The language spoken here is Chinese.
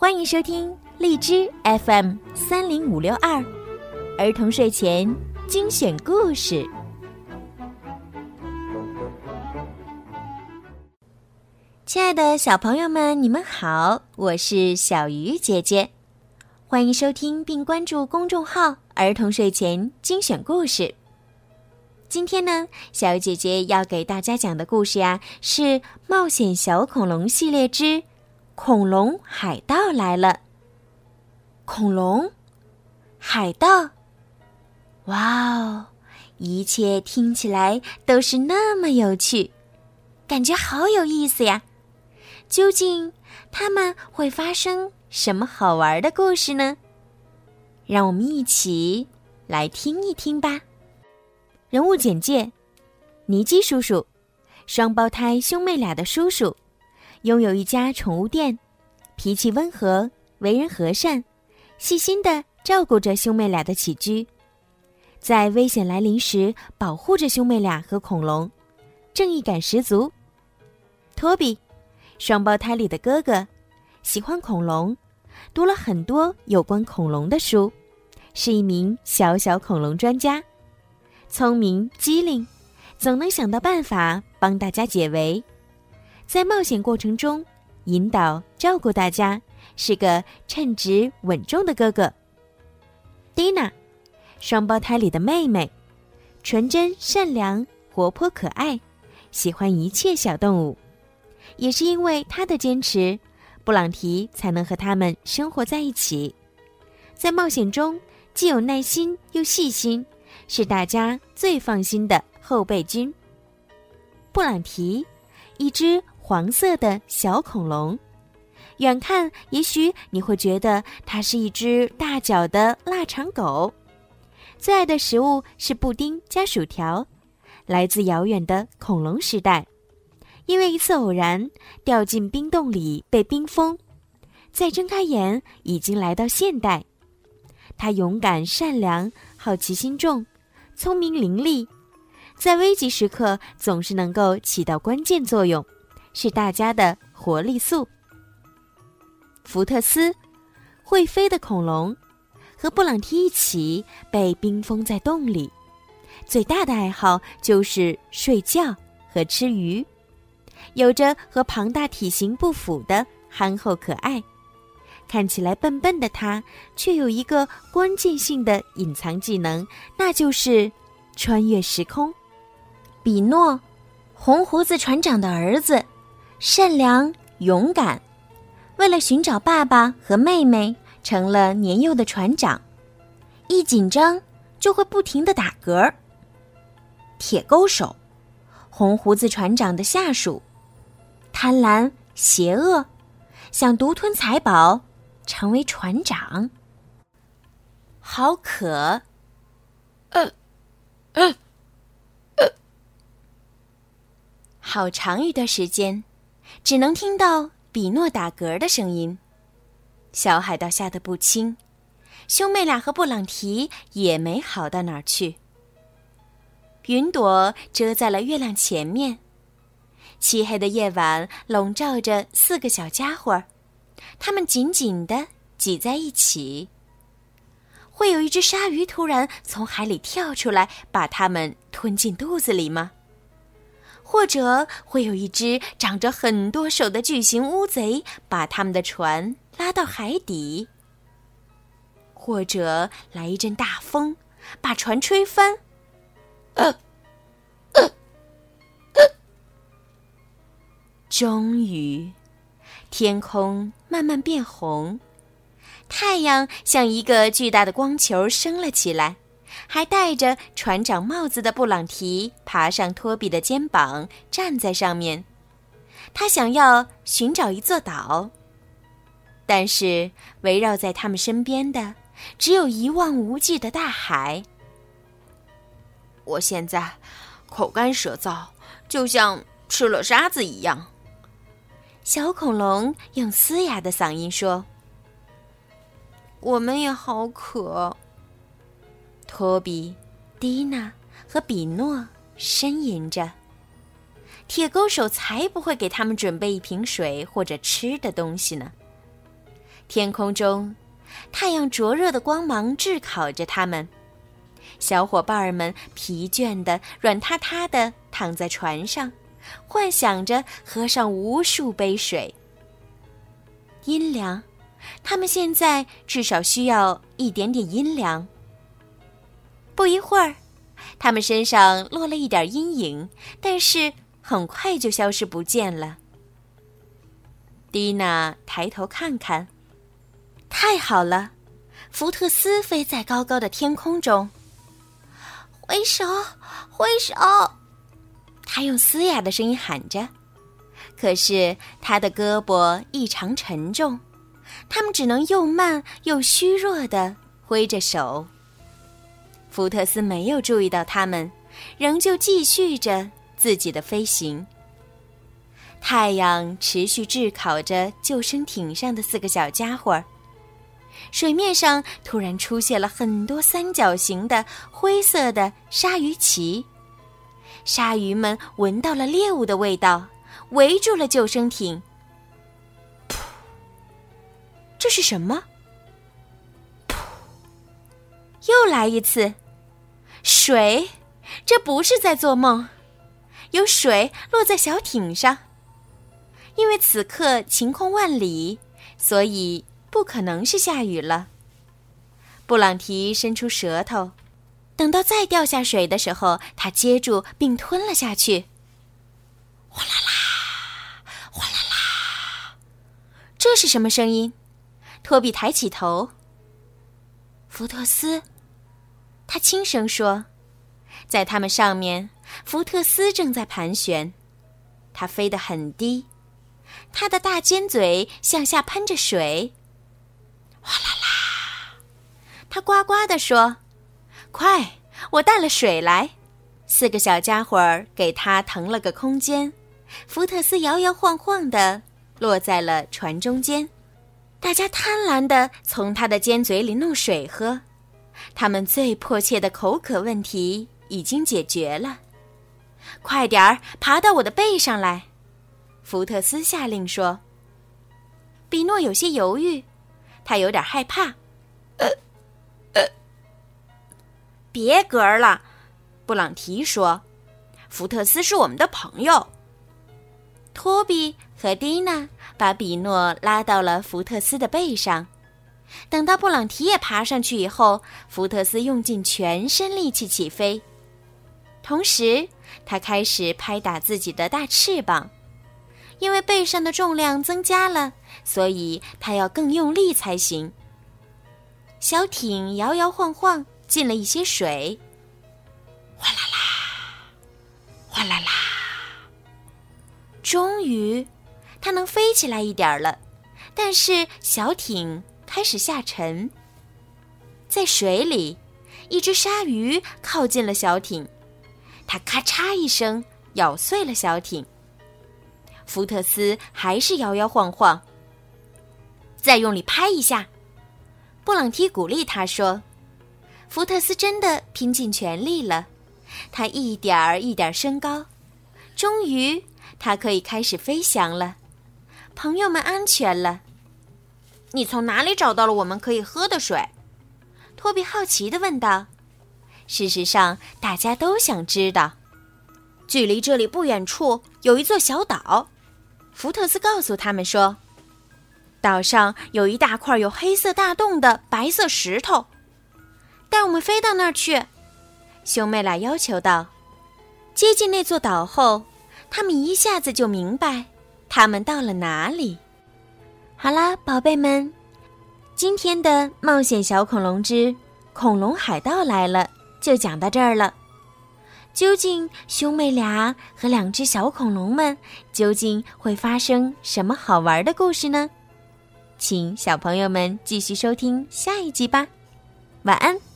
欢迎收听荔枝 FM 三零五六二儿童睡前精选故事。亲爱的小朋友们，你们好，我是小鱼姐姐，欢迎收听并关注公众号“儿童睡前精选故事”。今天呢，小鱼姐姐要给大家讲的故事呀，是《冒险小恐龙》系列之。恐龙海盗来了！恐龙，海盗，哇哦！一切听起来都是那么有趣，感觉好有意思呀！究竟他们会发生什么好玩的故事呢？让我们一起来听一听吧。人物简介：尼基叔叔，双胞胎兄妹俩的叔叔。拥有一家宠物店，脾气温和，为人和善，细心的照顾着兄妹俩的起居，在危险来临时保护着兄妹俩和恐龙，正义感十足。托比，双胞胎里的哥哥，喜欢恐龙，读了很多有关恐龙的书，是一名小小恐龙专家，聪明机灵，总能想到办法帮大家解围。在冒险过程中，引导照顾大家，是个称职稳重的哥哥。蒂娜，双胞胎里的妹妹，纯真善良、活泼可爱，喜欢一切小动物。也是因为她的坚持，布朗提才能和他们生活在一起。在冒险中，既有耐心又细心，是大家最放心的后备军。布朗提，一只。黄色的小恐龙，远看也许你会觉得它是一只大脚的腊肠狗。最爱的食物是布丁加薯条，来自遥远的恐龙时代。因为一次偶然掉进冰洞里被冰封，再睁开眼已经来到现代。他勇敢善良，好奇心重，聪明伶俐，在危急时刻总是能够起到关键作用。是大家的活力素。福特斯，会飞的恐龙，和布朗提一起被冰封在洞里，最大的爱好就是睡觉和吃鱼，有着和庞大体型不符的憨厚可爱。看起来笨笨的他，却有一个关键性的隐藏技能，那就是穿越时空。比诺，红胡子船长的儿子。善良勇敢，为了寻找爸爸和妹妹，成了年幼的船长。一紧张就会不停的打嗝。铁钩手，红胡子船长的下属，贪婪邪恶，想独吞财宝，成为船长。好渴，呃，呃，呃，好长一段时间。只能听到比诺打嗝的声音，小海盗吓得不轻，兄妹俩和布朗提也没好到哪儿去。云朵遮在了月亮前面，漆黑的夜晚笼罩着四个小家伙，他们紧紧地挤在一起。会有一只鲨鱼突然从海里跳出来，把它们吞进肚子里吗？或者会有一只长着很多手的巨型乌贼把他们的船拉到海底。或者来一阵大风，把船吹翻。终于，天空慢慢变红，太阳像一个巨大的光球升了起来。还戴着船长帽子的布朗提爬上托比的肩膀，站在上面。他想要寻找一座岛，但是围绕在他们身边的只有一望无际的大海。我现在口干舌燥，就像吃了沙子一样。小恐龙用嘶哑的嗓音说：“我们也好渴。”托比、蒂娜和比诺呻吟着。铁钩手才不会给他们准备一瓶水或者吃的东西呢。天空中，太阳灼热的光芒炙烤着他们。小伙伴们疲倦的、软塌塌的躺在船上，幻想着喝上无数杯水。阴凉，他们现在至少需要一点点阴凉。不一会儿，他们身上落了一点阴影，但是很快就消失不见了。蒂娜抬头看看，太好了，福特斯飞在高高的天空中。挥手，挥手！他用嘶哑的声音喊着，可是他的胳膊异常沉重，他们只能又慢又虚弱的挥着手。福特斯没有注意到他们，仍旧继续着自己的飞行。太阳持续炙烤着救生艇上的四个小家伙。水面上突然出现了很多三角形的灰色的鲨鱼鳍，鲨鱼们闻到了猎物的味道，围住了救生艇。噗！这是什么？又来一次，水！这不是在做梦，有水落在小艇上。因为此刻晴空万里，所以。不可能是下雨了。布朗提伸出舌头，等到再掉下水的时候，他接住并吞了下去。哗啦啦，哗啦啦，这是什么声音？托比抬起头。福特斯，他轻声说：“在他们上面，福特斯正在盘旋，他飞得很低，他的大尖嘴向下喷着水。”哗啦啦！他呱呱地说：“快，我带了水来。”四个小家伙儿给他腾了个空间，福特斯摇摇晃晃地落在了船中间。大家贪婪地从他的尖嘴里弄水喝，他们最迫切的口渴问题已经解决了。快点儿爬到我的背上来，福特斯下令说。比诺有些犹豫。他有点害怕，呃，呃，别嗝了，布朗提说：“福特斯是我们的朋友。”托比和蒂娜把比诺拉到了福特斯的背上。等到布朗提也爬上去以后，福特斯用尽全身力气起飞，同时他开始拍打自己的大翅膀。因为背上的重量增加了，所以他要更用力才行。小艇摇摇晃晃，进了一些水。哗啦啦，哗啦啦。终于，它能飞起来一点了，但是小艇开始下沉。在水里，一只鲨鱼靠近了小艇，它咔嚓一声咬碎了小艇。福特斯还是摇摇晃晃。再用力拍一下，布朗提鼓励他说：“福特斯真的拼尽全力了，他一点儿一点儿升高，终于他可以开始飞翔了。朋友们安全了。你从哪里找到了我们可以喝的水？”托比好奇的问道。事实上，大家都想知道。距离这里不远处有一座小岛。福特斯告诉他们说：“岛上有一大块有黑色大洞的白色石头，带我们飞到那儿去。”兄妹俩要求道。接近那座岛后，他们一下子就明白他们到了哪里。好啦，宝贝们，今天的《冒险小恐龙之恐龙海盗来了》就讲到这儿了。究竟兄妹俩和两只小恐龙们究竟会发生什么好玩的故事呢？请小朋友们继续收听下一集吧。晚安。